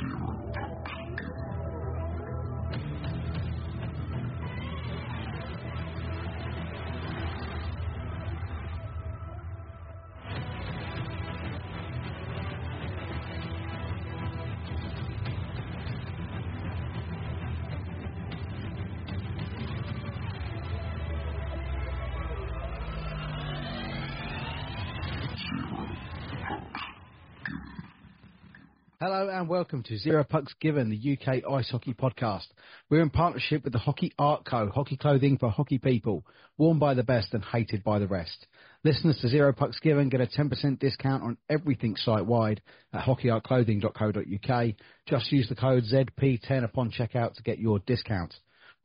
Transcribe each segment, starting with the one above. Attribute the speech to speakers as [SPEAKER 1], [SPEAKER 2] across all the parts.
[SPEAKER 1] zero.
[SPEAKER 2] Hello and welcome to Zero Pucks Given, the UK Ice Hockey Podcast. We're in partnership with the Hockey Art Co., hockey clothing for hockey people, worn by the best and hated by the rest. Listeners to Zero Pucks Given get a 10% discount on everything site-wide at hockeyartclothing.co.uk. Just use the code ZP10 upon checkout to get your discount.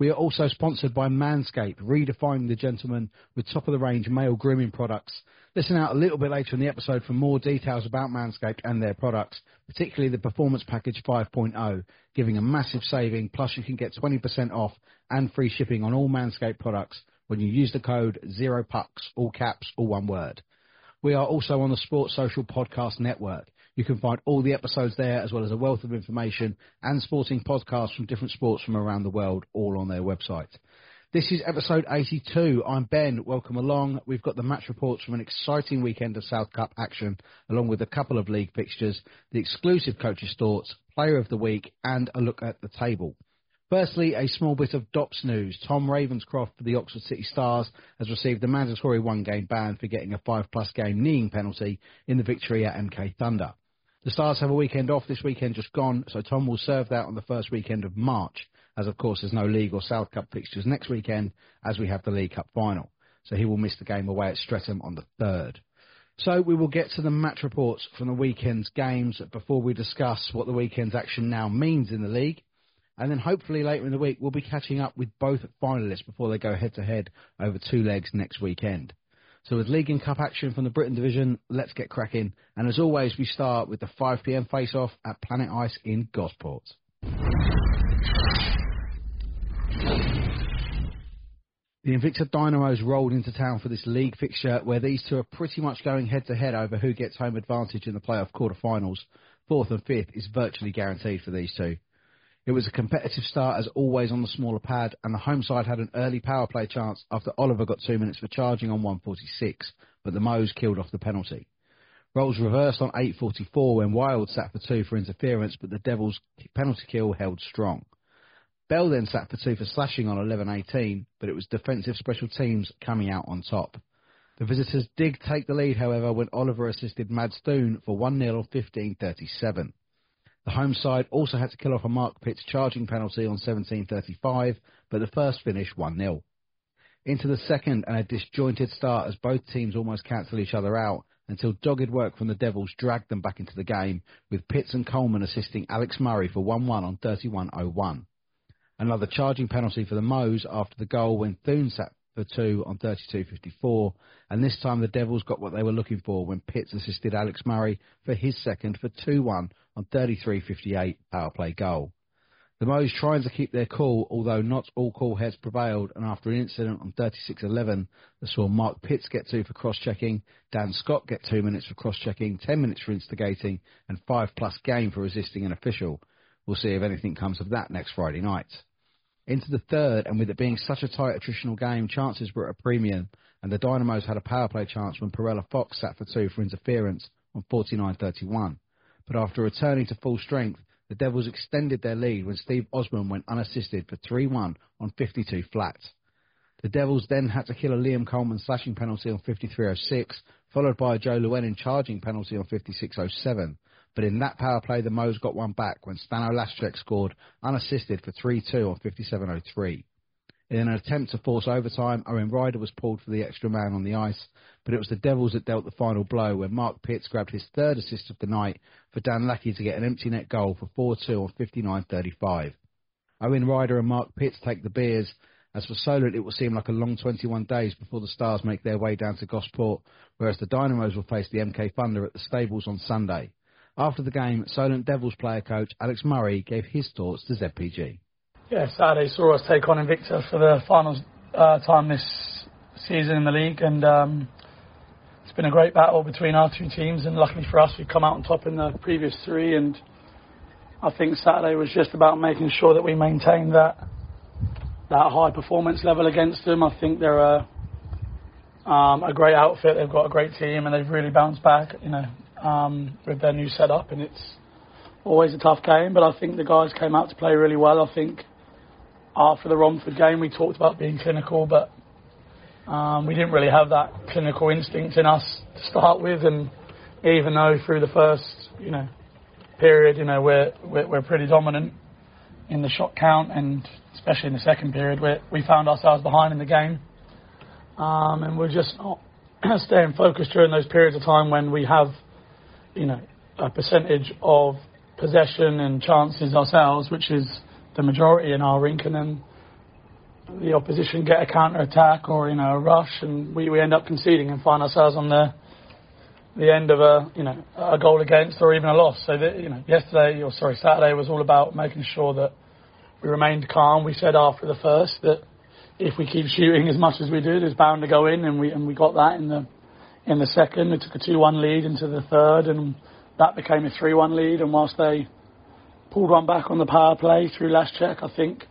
[SPEAKER 2] We are also sponsored by Manscaped, redefining the gentleman with top of the range male grooming products. Listen out a little bit later in the episode for more details about Manscaped and their products, particularly the Performance Package 5.0, giving a massive saving. Plus, you can get 20% off and free shipping on all Manscaped products when you use the code ZeroPucks, all caps, all one word. We are also on the Sports Social Podcast Network. You can find all the episodes there, as well as a wealth of information and sporting podcasts from different sports from around the world, all on their website. This is episode 82. I'm Ben. Welcome along. We've got the match reports from an exciting weekend of South Cup action, along with a couple of league fixtures, the exclusive coaches' thoughts, player of the week, and a look at the table. Firstly, a small bit of DOPS news. Tom Ravenscroft for the Oxford City Stars has received a mandatory one-game ban for getting a five-plus game kneeing penalty in the victory at MK Thunder. The Stars have a weekend off this weekend just gone, so Tom will serve that on the first weekend of March as of course there's no League or South Cup fixtures next weekend as we have the League Cup final. So he will miss the game away at Streatham on the 3rd. So we will get to the match reports from the weekend's games before we discuss what the weekend's action now means in the league. And then hopefully later in the week we'll be catching up with both finalists before they go head to head over two legs next weekend. So with League and Cup action from the Britton Division, let's get cracking. And as always, we start with the 5pm face-off at Planet Ice in Gosport. The Invicta Dynamos rolled into town for this league fixture where these two are pretty much going head to head over who gets home advantage in the playoff quarterfinals. Fourth and fifth is virtually guaranteed for these two. It was a competitive start as always on the smaller pad and the home side had an early power play chance after Oliver got two minutes for charging on 146, but the Moes killed off the penalty. Roles reversed on 8.44 when Wild sat for two for interference, but the Devils' penalty kill held strong. Bell then sat for two for slashing on 11-18, but it was defensive special teams coming out on top. The visitors did take the lead, however, when Oliver assisted Mads Thune for 1-0 on 15-37. The home side also had to kill off a Mark Pitts charging penalty on 17-35, but the first finish 1-0. Into the second and a disjointed start as both teams almost cancel each other out until dogged work from the Devils dragged them back into the game, with Pitts and Coleman assisting Alex Murray for 1-1 on 31-01. Another charging penalty for the Moes after the goal when Thune sat for two on 32.54, and this time the Devils got what they were looking for when Pitts assisted Alex Murray for his second for 2-1 on 33.58 power play goal. The Moes trying to keep their cool, although not all cool heads prevailed, and after an incident on 36.11 that saw Mark Pitts get two for cross-checking, Dan Scott get two minutes for cross-checking, 10 minutes for instigating, and five plus game for resisting an official. We'll see if anything comes of that next Friday night. Into the third, and with it being such a tight attritional game, chances were at a premium, and the Dynamos had a power play chance when Perella Fox sat for two for interference on 49-31. But after returning to full strength, the Devils extended their lead when Steve Osborne went unassisted for 3-1 on 52 flat. The Devils then had to kill a Liam Coleman slashing penalty on 53.06, followed by a Joe Llewellyn charging penalty on 56.07. But in that power play, the Moes got one back when Stano Laschek scored unassisted for 3-2 on 57.03. In an attempt to force overtime, Owen Ryder was pulled for the extra man on the ice, but it was the Devils that dealt the final blow when Mark Pitts grabbed his third assist of the night for Dan Lackey to get an empty net goal for 4-2 on 59.35. Owen Ryder and Mark Pitts take the beers. As for Solent, it will seem like a long 21 days before the Stars make their way down to Gosport, whereas the Dynamos will face the MK Thunder at the stables on Sunday. After the game, Solent Devils player coach Alex Murray gave his thoughts to ZPG.
[SPEAKER 3] Yeah, Saturday saw us take on Invicta for the final uh, time this season in the league, and um, it's been a great battle between our two teams. And luckily for us, we've come out on top in the previous three. And I think Saturday was just about making sure that we maintained that that high performance level against them. I think they're a um, a great outfit. They've got a great team, and they've really bounced back. You know, um, with their new setup, and it's always a tough game. But I think the guys came out to play really well. I think after the Romford game, we talked about being clinical, but um, we didn't really have that clinical instinct in us to start with. And even though through the first, you know, period, you know, we're we're, we're pretty dominant in the shot count, and especially in the second period, where we found ourselves behind in the game, um, and we're just not staying focused during those periods of time when we have you know, a percentage of possession and chances ourselves, which is the majority in our rink, and then the opposition get a counter attack or you know a rush, and we, we end up conceding and find ourselves on the the end of a you know a goal against or even a loss. So that, you know yesterday or sorry Saturday was all about making sure that we remained calm. We said after the first that if we keep shooting as much as we do, there's bound to go in, and we and we got that in the in the second. We took a 2-1 lead into the third, and that became a 3-1 lead. And whilst they pulled one back on the power play through Laschek. I think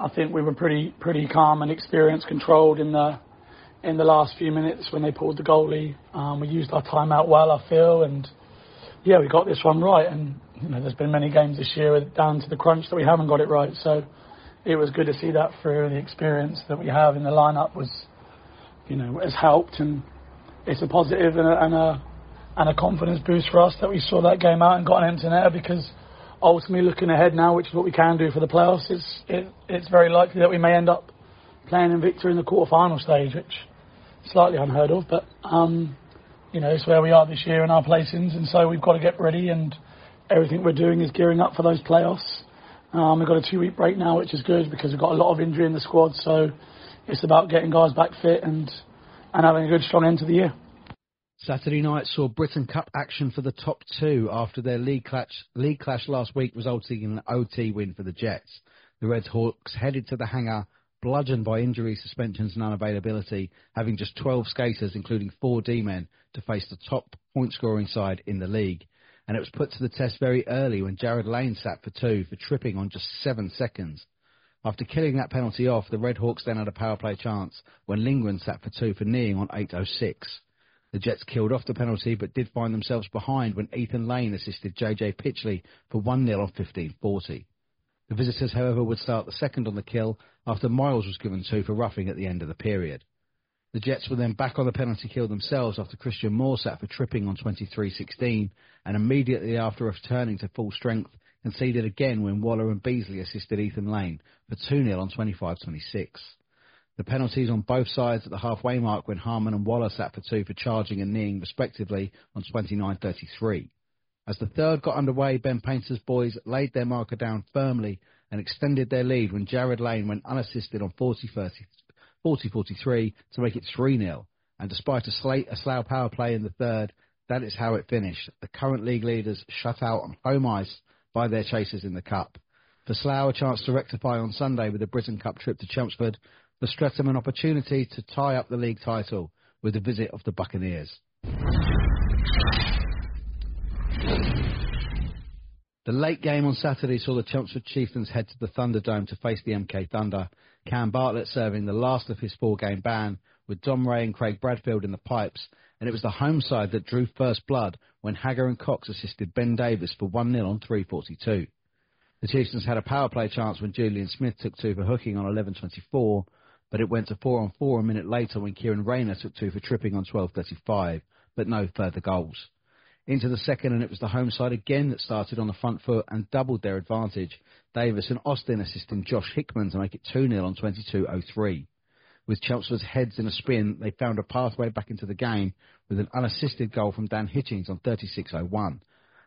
[SPEAKER 3] I think we were pretty pretty calm and experienced, controlled in the in the last few minutes when they pulled the goalie. Um, we used our timeout well, I feel, and yeah, we got this one right. And you know, there's been many games this year down to the crunch that we haven't got it right. So it was good to see that through. The experience that we have in the lineup was, you know, has helped and it's a positive and a, and a and a confidence boost for us that we saw that game out and got an empty netter because ultimately looking ahead now, which is what we can do for the playoffs, it's it, it's very likely that we may end up playing Invicta in the quarter-final stage, which is slightly unheard of, but um, you know it's where we are this year in our placings, and so we've got to get ready, and everything we're doing is gearing up for those playoffs. Um, we've got a two-week break now, which is good because we've got a lot of injury in the squad, so it's about getting guys back fit and and having a good strong end to the year.
[SPEAKER 2] Saturday night saw Britton Cup action for the top two after their league clash, league clash last week, resulting in an OT win for the Jets. The Red Hawks headed to the hangar, bludgeoned by injury, suspensions, and unavailability, having just 12 skaters, including four D men, to face the top point scoring side in the league. And it was put to the test very early when Jared Lane sat for two for tripping on just seven seconds. After killing that penalty off, the Red Hawks then had a power play chance when Lindgren sat for two for kneeing on 8.06. The Jets killed off the penalty but did find themselves behind when Ethan Lane assisted JJ Pitchley for 1 0 on 15.40. The visitors, however, would start the second on the kill after Miles was given two for roughing at the end of the period. The Jets were then back on the penalty kill themselves after Christian Moore sat for tripping on 23.16 and immediately after returning to full strength conceded again when Waller and Beasley assisted Ethan Lane for 2-0 on 25-26. The penalties on both sides at the halfway mark when Harmon and Waller sat for two for charging and kneeing respectively on 29-33. As the third got underway, Ben Painter's boys laid their marker down firmly and extended their lead when Jared Lane went unassisted on 40-43 to make it 3-0. And despite a, slate, a Slough power play in the third, that is how it finished. The current league leaders shut out on home ice by their chasers in the Cup. For Slough, a chance to rectify on Sunday with a Britton Cup trip to Chelmsford. For Streatham, an opportunity to tie up the league title with a visit of the Buccaneers. The late game on Saturday saw the Chelmsford Chieftains head to the Thunderdome to face the MK Thunder. Cam Bartlett serving the last of his four-game ban, with Dom Ray and Craig Bradfield in the pipes, and it was the home side that drew first blood when Hagger and Cox assisted Ben Davis for 1 0 on 3.42. The Chieftains had a power play chance when Julian Smith took two for hooking on 11.24, but it went to 4 on 4 a minute later when Kieran Rayner took two for tripping on 12.35, but no further goals. Into the second, and it was the home side again that started on the front foot and doubled their advantage. Davis and Austin assisting Josh Hickman to make it 2 0 on 22.03. With Chelmsford's heads in a spin, they found a pathway back into the game with an unassisted goal from Dan Hitchings on 36.01,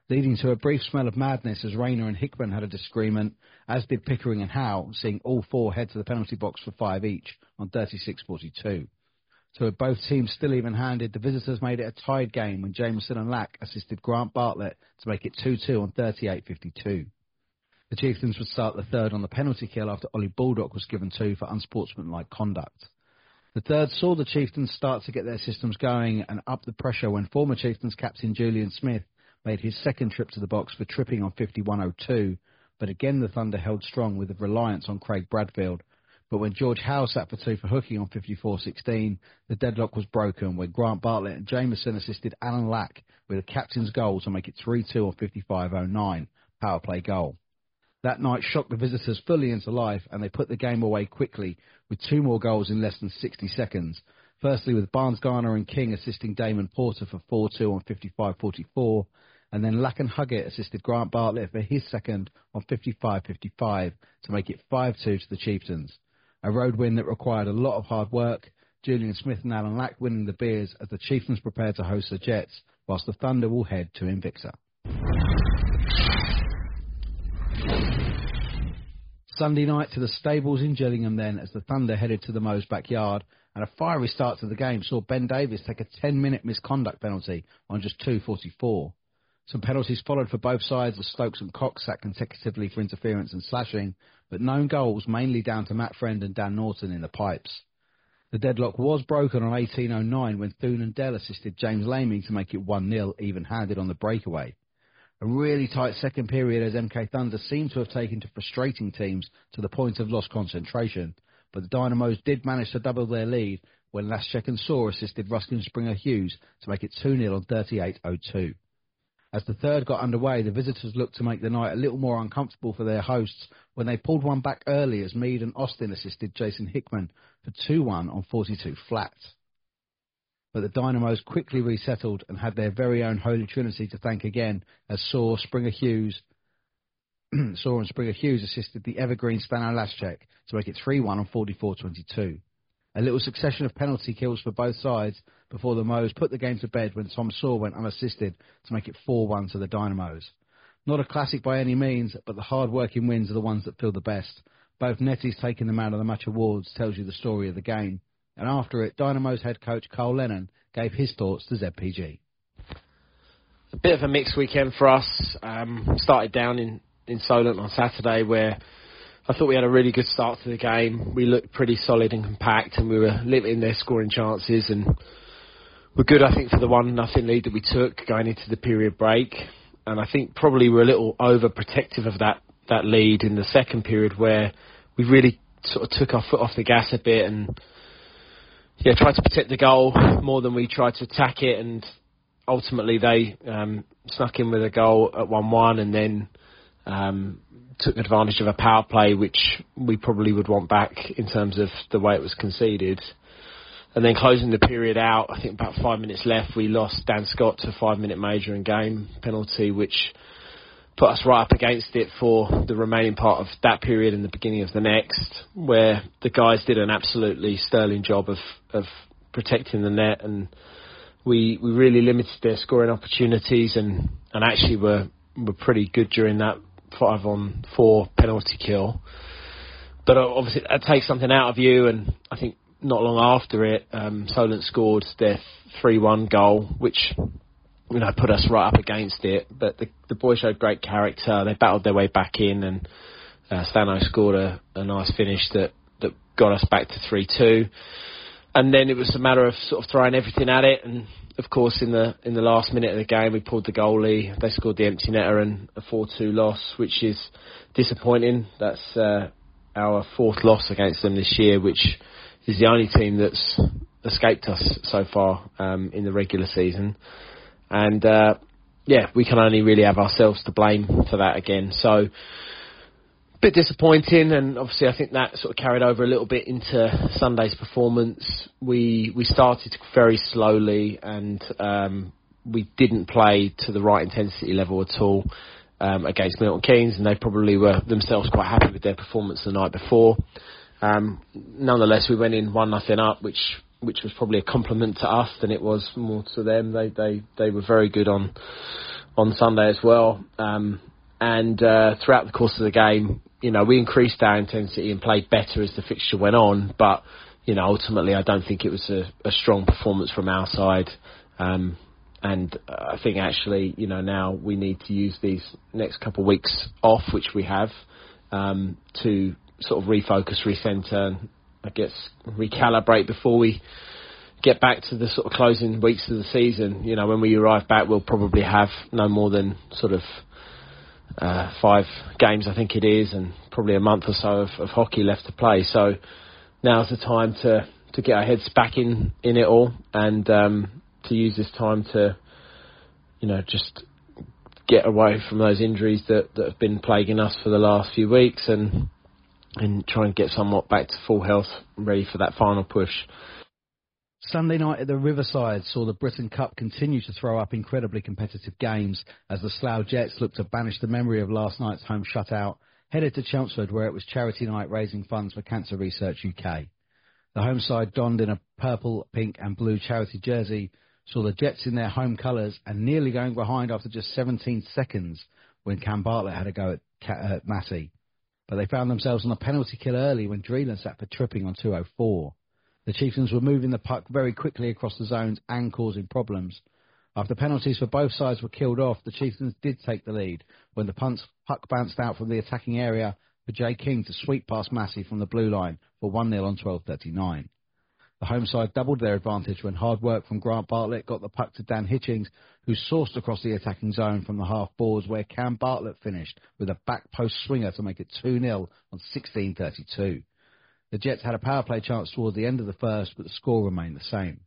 [SPEAKER 2] leading to a brief smell of madness as Rayner and Hickman had a disagreement, as did Pickering and Howe, seeing all four head to the penalty box for five each on 36.42. So with both teams still even-handed, the visitors made it a tied game when Jameson and Lack assisted Grant Bartlett to make it 2-2 on 38.52. The Chieftains would start the third on the penalty kill after Ollie Baldock was given two for unsportsmanlike conduct. The third saw the Chieftains start to get their systems going and up the pressure when former Chieftains captain Julian Smith made his second trip to the box for tripping on 51.02, but again the Thunder held strong with a reliance on Craig Bradfield. But when George Howe sat for two for hooking on 54.16, the deadlock was broken when Grant Bartlett and Jameson assisted Alan Lack with a captain's goal to make it 3-2 on 55.09, power play goal. That night shocked the visitors fully into life, and they put the game away quickly with two more goals in less than 60 seconds. Firstly, with Barnes Garner and King assisting Damon Porter for 4 2 on 55.44, and then Lack and Huggett assisted Grant Bartlett for his second on 55.55 to make it 5 2 to the Chieftains. A road win that required a lot of hard work. Julian Smith and Alan Lack winning the beers as the Chieftains prepare to host the Jets, whilst the Thunder will head to Invicta. Sunday night to the stables in Gillingham then as the Thunder headed to the Mo's backyard and a fiery start to the game saw Ben Davies take a 10 minute misconduct penalty on just 2.44. Some penalties followed for both sides as Stokes and Cox sat consecutively for interference and slashing, but known goals mainly down to Matt Friend and Dan Norton in the pipes. The deadlock was broken on 18.09 when Thune and Dell assisted James Laming to make it 1-0 even-handed on the breakaway. A really tight second period as MK Thunder seemed to have taken to frustrating teams to the point of lost concentration, but the Dynamos did manage to double their lead when Laschek and Saw assisted Ruskin Springer Hughes to make it 2-0 on 38.02. As the third got underway, the visitors looked to make the night a little more uncomfortable for their hosts when they pulled one back early as Mead and Austin assisted Jason Hickman for 2-1 on 42 flat but the Dynamos quickly resettled and had their very own Holy Trinity to thank again as Saw, Springer Hughes, And Springer Hughes assisted the evergreen Stano Laschek to make it 3-1 on 44-22. A little succession of penalty kills for both sides before the Moes put the game to bed when Tom Saw went unassisted to make it 4-1 to the Dynamos. Not a classic by any means, but the hard-working wins are the ones that feel the best. Both Netties taking the Man of the Match awards tells you the story of the game and after it, Dynamo's head coach Carl Lennon gave his thoughts to ZPG.
[SPEAKER 4] A bit of a mixed weekend for us. Um, started down in, in Solent on Saturday where I thought we had a really good start to the game. We looked pretty solid and compact and we were limiting their scoring chances and we're good, I think, for the one nothing lead that we took going into the period break. And I think probably we're a little overprotective of that, that lead in the second period where we really sort of took our foot off the gas a bit and yeah, tried to protect the goal more than we tried to attack it, and ultimately they um, snuck in with a goal at one-one, and then um, took advantage of a power play, which we probably would want back in terms of the way it was conceded. And then closing the period out, I think about five minutes left, we lost Dan Scott to a five-minute major and game penalty, which put us right up against it for the remaining part of that period and the beginning of the next, where the guys did an absolutely sterling job of, of protecting the net and we we really limited their scoring opportunities and, and actually were were pretty good during that five on four penalty kill. But obviously that takes something out of you and I think not long after it, um, Solent scored their 3-1 goal, which you know, put us right up against it. But the, the boys showed great character. They battled their way back in, and uh, Stano scored a, a nice finish that, that got us back to 3 2. And then it was a matter of sort of throwing everything at it. And of course, in the in the last minute of the game, we pulled the goalie. They scored the empty netter and a 4 2 loss, which is disappointing. That's uh, our fourth loss against them this year, which is the only team that's escaped us so far um, in the regular season, and uh, yeah, we can only really have ourselves to blame for that again. So bit disappointing, and obviously I think that sort of carried over a little bit into Sunday's performance. We we started very slowly, and um, we didn't play to the right intensity level at all um, against Milton Keynes, and they probably were themselves quite happy with their performance the night before. Um, nonetheless, we went in one nothing up, which which was probably a compliment to us than it was more to them. They they they were very good on on Sunday as well. Um, and uh, throughout the course of the game, you know, we increased our intensity and played better as the fixture went on. But you know, ultimately, I don't think it was a, a strong performance from our side. Um, and I think actually, you know, now we need to use these next couple of weeks off, which we have, um, to sort of refocus, recenter, and I guess recalibrate before we get back to the sort of closing weeks of the season. You know, when we arrive back, we'll probably have no more than sort of uh, five games, I think it is, and probably a month or so of, of hockey left to play. So now's the time to to get our heads back in in it all and um, to use this time to, you know, just get away from those injuries that, that have been plaguing us for the last few weeks and and try and get somewhat back to full health, ready for that final push.
[SPEAKER 2] Sunday night at the Riverside saw the Britton Cup continue to throw up incredibly competitive games as the Slough Jets looked to banish the memory of last night's home shutout, headed to Chelmsford where it was charity night raising funds for Cancer Research UK. The home side donned in a purple, pink and blue charity jersey saw the Jets in their home colours and nearly going behind after just 17 seconds when Cam Bartlett had a go at uh, Massey. But they found themselves on a penalty kill early when Dreeland sat for tripping on 204. The Chieftains were moving the puck very quickly across the zones and causing problems. After penalties for both sides were killed off, the Chieftains did take the lead when the puck bounced out from the attacking area for Jay King to sweep past Massey from the blue line for 1-0 on 12.39. The home side doubled their advantage when hard work from Grant Bartlett got the puck to Dan Hitchings, who sourced across the attacking zone from the half boards where Cam Bartlett finished with a back post swinger to make it 2-0 on 16.32. The Jets had a power play chance towards the end of the first, but the score remained the same.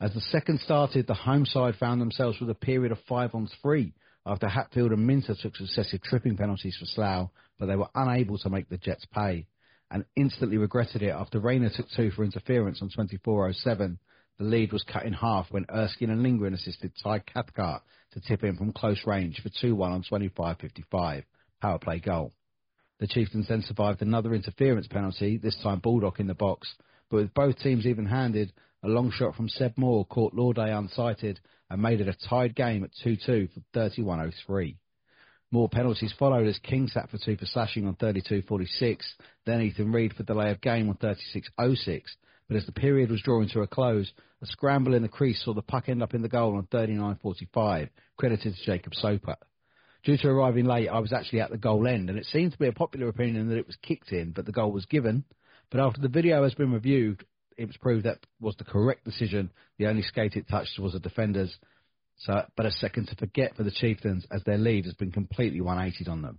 [SPEAKER 2] As the second started, the home side found themselves with a period of five on three after Hatfield and Minter took successive tripping penalties for Slough, but they were unable to make the Jets pay and instantly regretted it after Rayner took two for interference on 24.07. The lead was cut in half when Erskine and Lindgren assisted Ty Cathcart to tip in from close range for 2-1 on 25.55. Power play goal. The Chieftains then survived another interference penalty, this time Baldock in the box, but with both teams even-handed, a long shot from Seb Moore caught Lauday unsighted and made it a tied game at 2-2 for 31.03. More penalties followed as King sat for two for slashing on 32.46, then Ethan Reid for delay of game on 36.06. But as the period was drawing to a close, a scramble in the crease saw the puck end up in the goal on 39.45, credited to Jacob Soper. Due to arriving late, I was actually at the goal end, and it seemed to be a popular opinion that it was kicked in, but the goal was given. But after the video has been reviewed, it was proved that was the correct decision. The only skate it touched was the defender's. So, but a second to forget for the Chieftains as their lead has been completely 180 on them.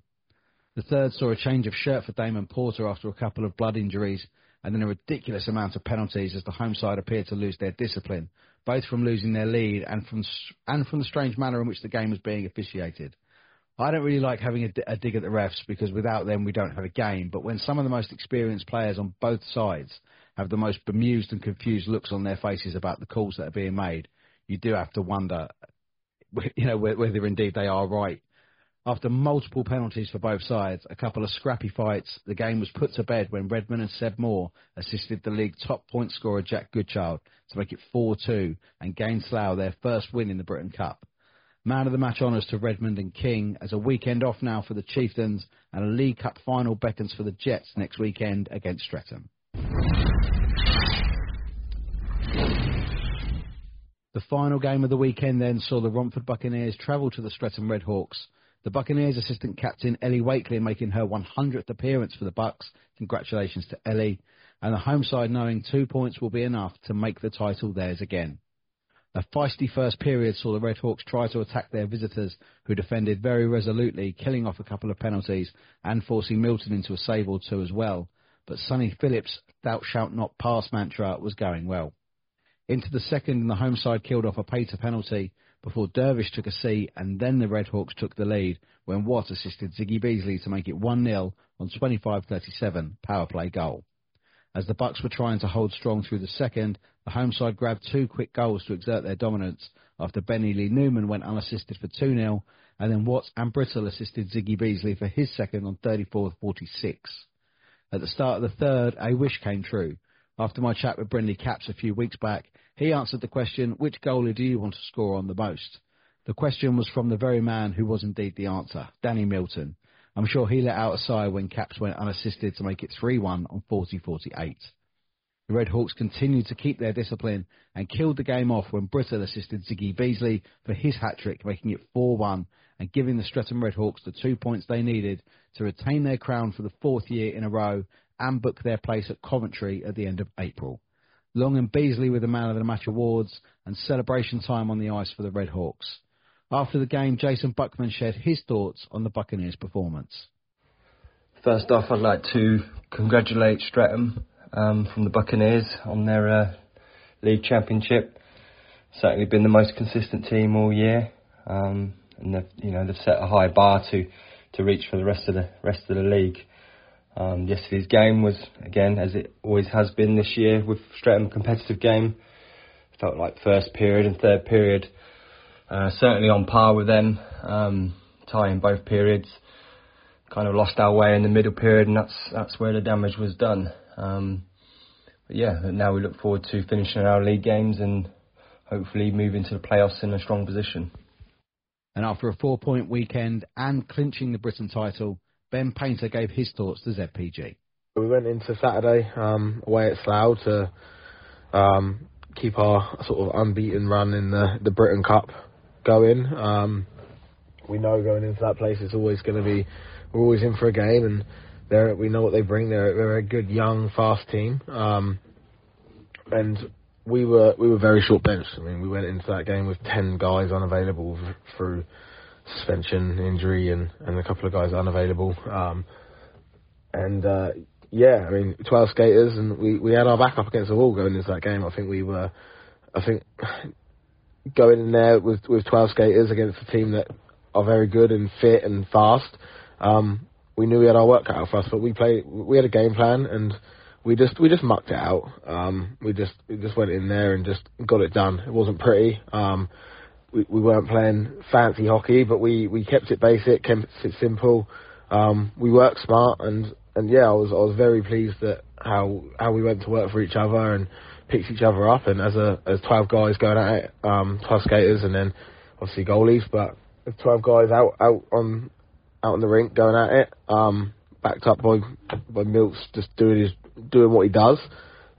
[SPEAKER 2] The third saw a change of shirt for Damon Porter after a couple of blood injuries, and then a ridiculous amount of penalties as the home side appeared to lose their discipline, both from losing their lead and from and from the strange manner in which the game was being officiated. I don't really like having a, a, dig at the refs because without them we don't have a game. But when some of the most experienced players on both sides have the most bemused and confused looks on their faces about the calls that are being made, you do have to wonder, you know, whether indeed they are right. After multiple penalties for both sides, a couple of scrappy fights, the game was put to bed when Redmond and Seb Moore assisted the league top point scorer Jack Goodchild to make it 4-2 and gain Slough their first win in the Britton Cup. Man of the match honours to Redmond and King as a weekend off now for the Chieftains and a League Cup final beckons for the Jets next weekend against Streatham. The final game of the weekend then saw the Romford Buccaneers travel to the Streatham Redhawks. The Buccaneers assistant captain Ellie Wakely making her 100th appearance for the Bucks. Congratulations to Ellie. And the home side knowing two points will be enough to make the title theirs again. A feisty first period saw the Redhawks try to attack their visitors, who defended very resolutely, killing off a couple of penalties and forcing Milton into a save or two as well. But Sonny Phillips' thou shalt not pass mantra was going well. Into the second, and the home side killed off a Pater penalty before Dervish took a seat, and then the Redhawks took the lead when Watt assisted Ziggy Beasley to make it 1 0 on 25 37 power play goal. As the Bucks were trying to hold strong through the second, the home side grabbed two quick goals to exert their dominance after Benny Lee Newman went unassisted for 2 0, and then Watts and Brittle assisted Ziggy Beasley for his second on 34 46. At the start of the third, a wish came true. After my chat with Brindley Caps a few weeks back, he answered the question, which goalie do you want to score on the most? The question was from the very man who was indeed the answer, Danny Milton. I'm sure he let out a sigh when Caps went unassisted to make it 3-1 on 40-48. The Red Hawks continued to keep their discipline and killed the game off when Brittle assisted Ziggy Beasley for his hat-trick, making it 4-1 and giving the Streatham Red Hawks the two points they needed to retain their crown for the fourth year in a row and book their place at Coventry at the end of April. Long and Beasley with the Man of the Match awards and celebration time on the ice for the Red Hawks. After the game, Jason Buckman shared his thoughts on the Buccaneers' performance.
[SPEAKER 5] First off, I'd like to congratulate Streatham um, from the Buccaneers on their uh, league championship. Certainly been the most consistent team all year, um, and they've, you know they've set a high bar to to reach for the rest of the rest of the league. Um, yesterday's game was, again, as it always has been this year with Streatham, competitive game. Felt like first period and third period, uh, certainly on par with them, um, tying both periods. Kind of lost our way in the middle period, and that's that's where the damage was done. Um, but yeah, now we look forward to finishing our league games and hopefully moving to the playoffs in a strong position.
[SPEAKER 2] And after a four-point weekend and clinching the Britton title, Ben Painter gave his thoughts to ZPG.
[SPEAKER 6] We went into Saturday um, away at Slough to um, keep our sort of unbeaten run in the, the Britton Cup going. Um, we know going into that place it's always going to be, we're always in for a game, and they're, we know what they bring. They're, they're a good, young, fast team. Um, and we were we were very short benched. I mean, we went into that game with ten guys unavailable through suspension, injury, and, and a couple of guys unavailable. Um, and uh, yeah, I mean, 12 skaters, and we, we had our back up against the wall going into that game. I think we were, I think, going in there with with 12 skaters against a team that are very good and fit and fast. Um, we knew we had our work cut out for us, but we played. We had a game plan, and we just we just mucked it out. Um, we just we just went in there and just got it done. It wasn't pretty. Um, we, we weren't playing fancy hockey, but we, we kept it basic, kept it simple. Um, we worked smart, and, and yeah, I was I was very pleased that how how we went to work for each other and picked each other up. And as a as twelve guys going at it, um, twelve skaters, and then obviously goalies, but twelve guys out out on out on the rink going at it, um, backed up by by Milts just doing his doing what he does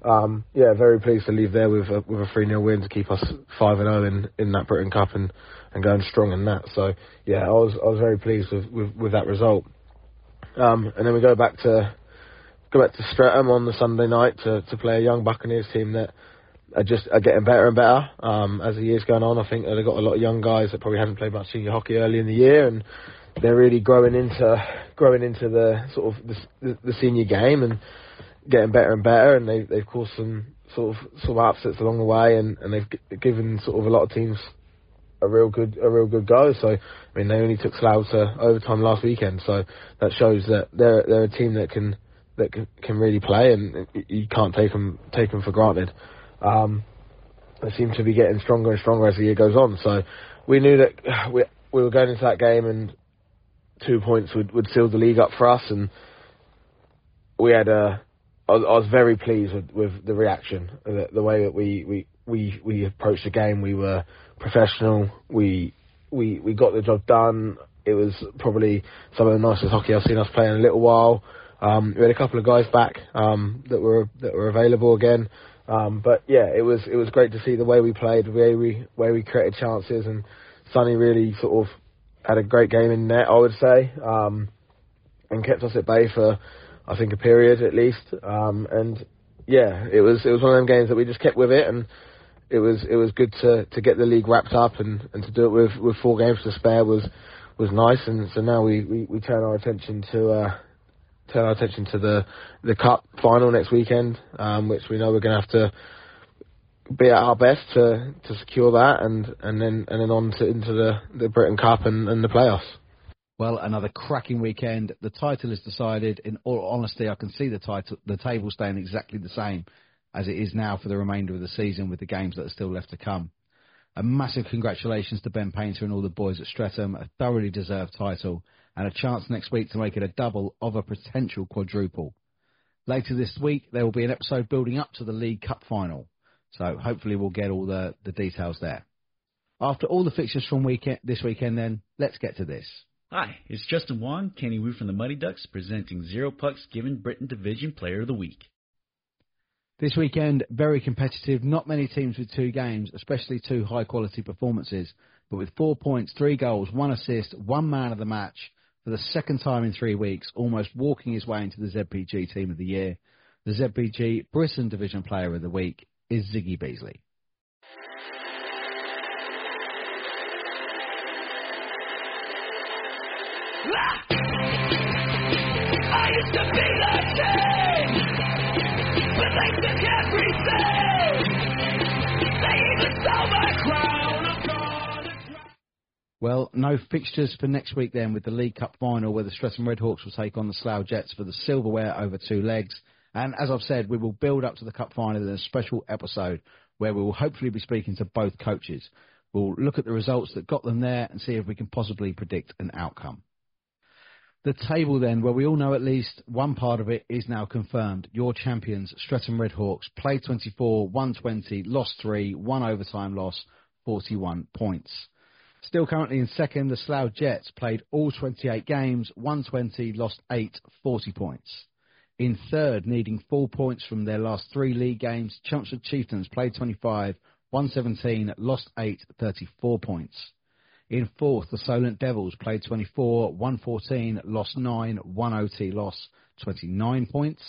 [SPEAKER 6] um, yeah, very pleased to leave there with a, with a 3 0 win to keep us 5 0 in, in that Britton Cup and, and going strong in that. So, yeah, I was I was very pleased with, with, with that result. Um, and then we go back to go back to Streatham on the Sunday night to, to play a young Buccaneers team that are just are getting better and better um, as the year's going on. I think they've got a lot of young guys that probably hadn't played much senior hockey early in the year, and they're really growing into growing into the sort of the, the senior game and getting better and better, and they they've caused some sort of of upsets along the way, and, and they've given sort of a lot of teams a real good a real good go. So I mean, they only took Slough to overtime last weekend, so that shows that they're they're a team that can that can, really play, and you can't take them take them for granted. Um, they seem to be getting stronger and stronger as the year goes on. So we knew that we we were going into that game and two points would would seal the league up for us, and we had a I was, was very pleased with, with the reaction, the, the way that we, we, we, we approached the game. We were professional. We, we, we got the job done. It was probably some of the nicest hockey I've seen us play in a little while. Um, we had a couple of guys back um, that were that were available again. Um, but yeah, it was it was great to see the way we played, the way we way we created chances, and Sonny really sort of had a great game in net, I would say, um, and kept us at bay for I think a period at least. Um, and yeah, it was it was one of them games that we just kept with it, and it was it was good to to get the league wrapped up and and to do it with with four games to spare was was nice. And so now we we, we turn our attention to. Uh, turn our attention to the the cup final next weekend, um, which we know we're going to have to be at our best to to secure that, and and then and then on to into the the Britton Cup and, and the playoffs.
[SPEAKER 2] Well, another cracking weekend. The title is decided. In all honesty, I can see the title, the table staying exactly the same as it is now for the remainder of the season, with the games that are still left to come. A massive congratulations to Ben Painter and all the boys at Streatham, a thoroughly deserved title, and a chance next week to make it a double of a potential quadruple. Later this week, there will be an episode building up to the League Cup final, so hopefully we'll get all the, the details there. After all the fixtures from weekend, this weekend, then, let's get to this.
[SPEAKER 7] Hi, it's Justin Wong, Kenny Wu from the Muddy Ducks, presenting Zero Pucks Given Britton Division Player of the Week.
[SPEAKER 2] This weekend, very competitive. Not many teams with two games, especially two high quality performances. But with four points, three goals, one assist, one man of the match for the second time in three weeks, almost walking his way into the ZPG Team of the Year. The ZPG Britton Division Player of the Week is Ziggy Beasley.
[SPEAKER 8] I
[SPEAKER 2] Well, no fixtures for next week then with the League Cup final where the Streatham Redhawks will take on the Slough Jets for the silverware over two legs. And as I've said, we will build up to the Cup final in a special episode where we will hopefully be speaking to both coaches. We'll look at the results that got them there and see if we can possibly predict an outcome. The table then, where we all know at least one part of it is now confirmed. Your champions, Streatham Redhawks, played 24, won 20, lost 3, one overtime loss, 41 points. Still currently in second, the Slough Jets played all 28 games, won 20, lost 8, 40 points. In third, needing four points from their last three league games, Chelmsford Chieftains played 25, won 17, lost 8, 34 points. In fourth, the Solent Devils played 24, 114, lost 9, 1 OT loss, 29 points.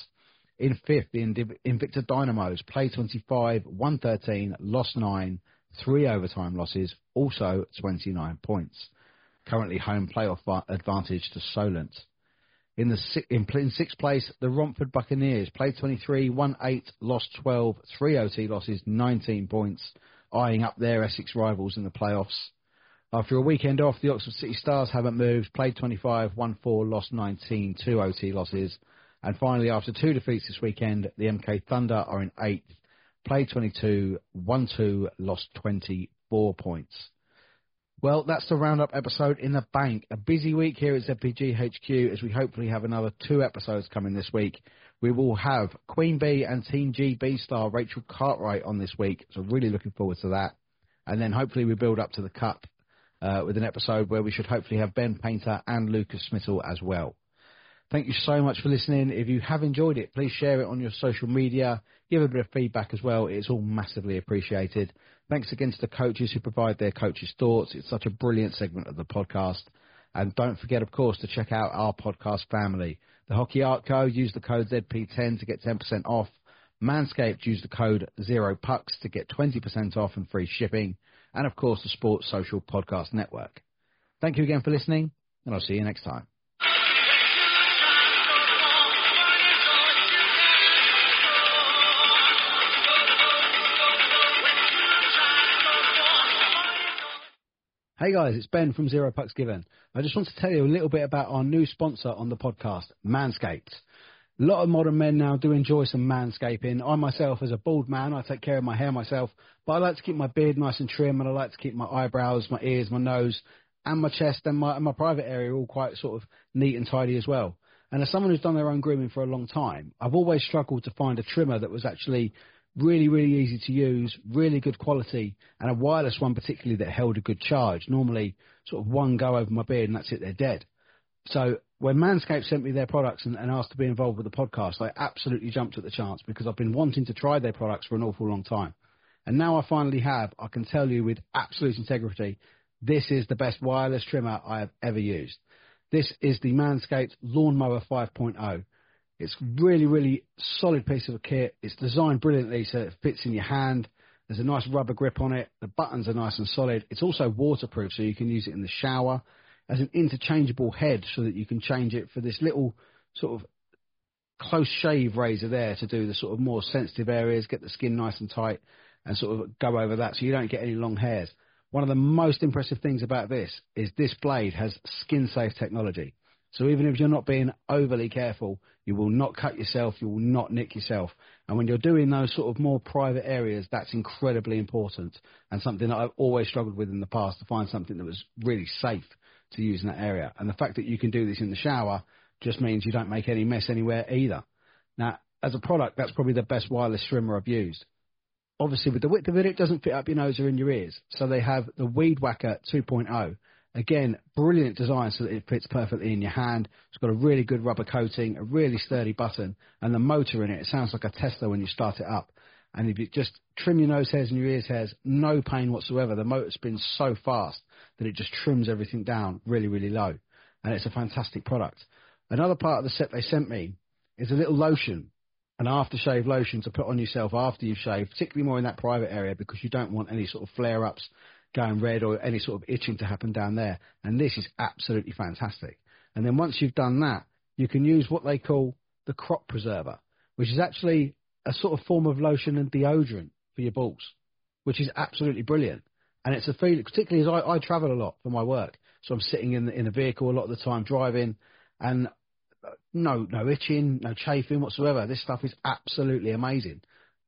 [SPEAKER 2] In fifth, the Invicta Dynamos played 25, 113, lost 9, 3 overtime losses, also 29 points. Currently home playoff advantage to Solent. In, the in, in sixth place, the Romford Buccaneers played 23, won 8, lost 12, 3 OT losses, 19 points, eyeing up their Essex rivals in the playoffs. After a weekend off, the Oxford City Stars haven't moved, played 25, won 4, lost 19, two OT losses. And finally, after two defeats this weekend, the MK Thunder are in eighth, played 22, won 2, lost 24 points. Well, that's the roundup episode in the bank. A busy week here at ZPG HQ as we hopefully have another two episodes coming this week. We will have Queen Bee and Team GB star Rachel Cartwright on this week, so really looking forward to that. And then hopefully we build up to the Cup uh, with an episode where we should hopefully have Ben Painter and Lucas Smital as well. Thank you so much for listening. If you have enjoyed it, please share it on your social media. Give a bit of feedback as well. It's all massively appreciated. Thanks again to the coaches who provide their coaches' thoughts. It's such a brilliant segment of the podcast. And don't forget, of course, to check out our podcast family. The Hockey Art Co. Use the code ZP10 to get 10% off. Manscaped use the code ZeroPucks to get 20% off and free shipping and of course the Sports Social Podcast Network. Thank you again for listening, and I'll see you next time. Hey guys, it's Ben from Zero Pucks Given. I just want to tell you a little bit about our new sponsor on the podcast, Manscaped. A lot of modern men now do enjoy some manscaping. I myself, as a bald man, I take care of my hair myself, but I like to keep my beard nice and trim, and I like to keep my eyebrows, my ears, my nose, and my chest and my, and my private area all quite sort of neat and tidy as well. And as someone who's done their own grooming for a long time, I've always struggled to find a trimmer that was actually really, really easy to use, really good quality, and a wireless one particularly that held a good charge. Normally, sort of one go over my beard and that's it, they're dead. So when Manscaped sent me their products and, and, asked to be involved with the podcast, I absolutely jumped at the chance because I've been wanting to try their products for an awful long time. And now I finally have, I can tell you with absolute integrity, this is the best wireless trimmer I have ever used. This is the Manscaped Lawnmower 5.0. It's really, really solid piece of kit. It's designed brilliantly so it fits in your hand. There's a nice rubber grip on it. The buttons are nice and solid. It's also waterproof, so you can use it in the shower as an interchangeable head so that you can change it for this little sort of close shave razor there to do the sort of more sensitive areas, get the skin nice and tight. and sort of go over that so you don't get any long hairs. One of the most impressive things about this is this blade has skin safe technology. So even if you're not being overly careful, you will not cut yourself, you will not nick yourself. And when you're doing those sort of more private areas, that's incredibly important and something that I've always struggled with in the past to find something that was really safe to use in that area. And the fact that you can do this in the shower just means you don't make any mess anywhere either. Now, as a product, that's probably the best wireless trimmer I've used. Obviously, with the width of it, it doesn't fit up your nose or in your ears. So they have the Weed Whacker 2.0. Again, brilliant design so that it fits perfectly in your hand. It's got a really good rubber coating, a really sturdy button, and the motor in it, it sounds like a Tesla when you start it up. And if you just trim your nose hairs and your ears hairs, no pain whatsoever. The motor spins so fast that it just trims everything down really, really low. And it's a fantastic product. Another part of the set they sent me is a little lotion, an aftershave lotion to put on yourself after you've shaved, particularly more in that private area because you don't want any sort of flare ups going red or any sort of itching to happen down there. And this is absolutely fantastic. And then once you've done that, you can use what they call the crop preserver, which is actually a sort of form of lotion and deodorant for your balls, which is absolutely brilliant. And it's a feeling, particularly as I, I travel a lot for my work. So I'm sitting in the, in a vehicle a lot of the time driving and uh, no, no itching, no chafing whatsoever. This stuff is absolutely amazing.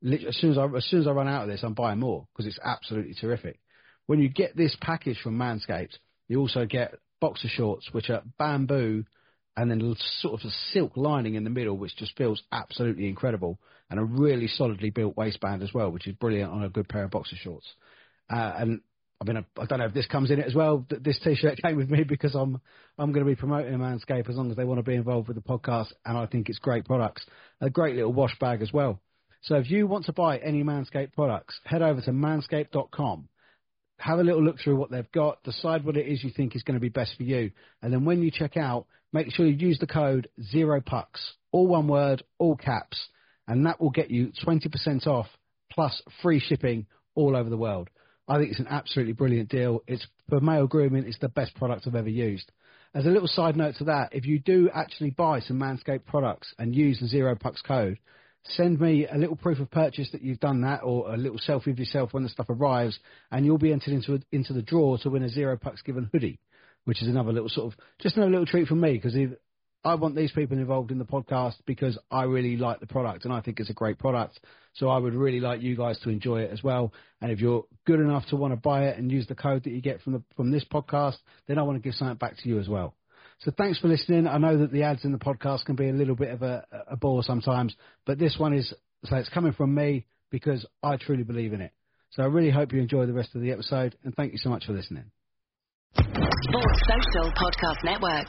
[SPEAKER 2] As soon as I, as soon as I run out of this, I'm buying more because it's absolutely terrific. When you get this package from Manscaped, you also get boxer shorts, which are bamboo and then sort of a silk lining in the middle, which just feels absolutely incredible, and a really solidly built waistband as well, which is brilliant on a good pair of boxer shorts. Uh, and I mean, I, I don't know if this comes in it as well. This T-shirt came with me because I'm I'm going to be promoting Manscaped as long as they want to be involved with the podcast, and I think it's great products. A great little wash bag as well. So if you want to buy any Manscaped products, head over to manscaped.com have a little look through what they've got, decide what it is you think is going to be best for you, and then when you check out, make sure you use the code zero pucks, all one word, all caps, and that will get you 20% off plus free shipping all over the world. I think it's an absolutely brilliant deal. It's for male grooming. It's the best product I've ever used. As a little side note to that, if you do actually buy some Manscaped products and use the zero pucks code, send me a little proof of purchase that you've done that or a little selfie of yourself when the stuff arrives and you'll be entered into, a, into the draw to win a zero pucks given hoodie, which is another little sort of, just another little treat for me because I want these people involved in the podcast because I really like the product and I think it's a great product. So I would really like you guys to enjoy it as well. And if you're good enough to want to buy it and use the code that you get from the, from this podcast, then I want to give something back to you as well. So thanks for listening. I know that the ads in the podcast can be a little bit of a, a bore sometimes, but this one is, so it's coming from me because I truly believe in it. So I really hope you enjoy the rest of the episode and thank you so much for listening.
[SPEAKER 9] Sports Social Podcast Network.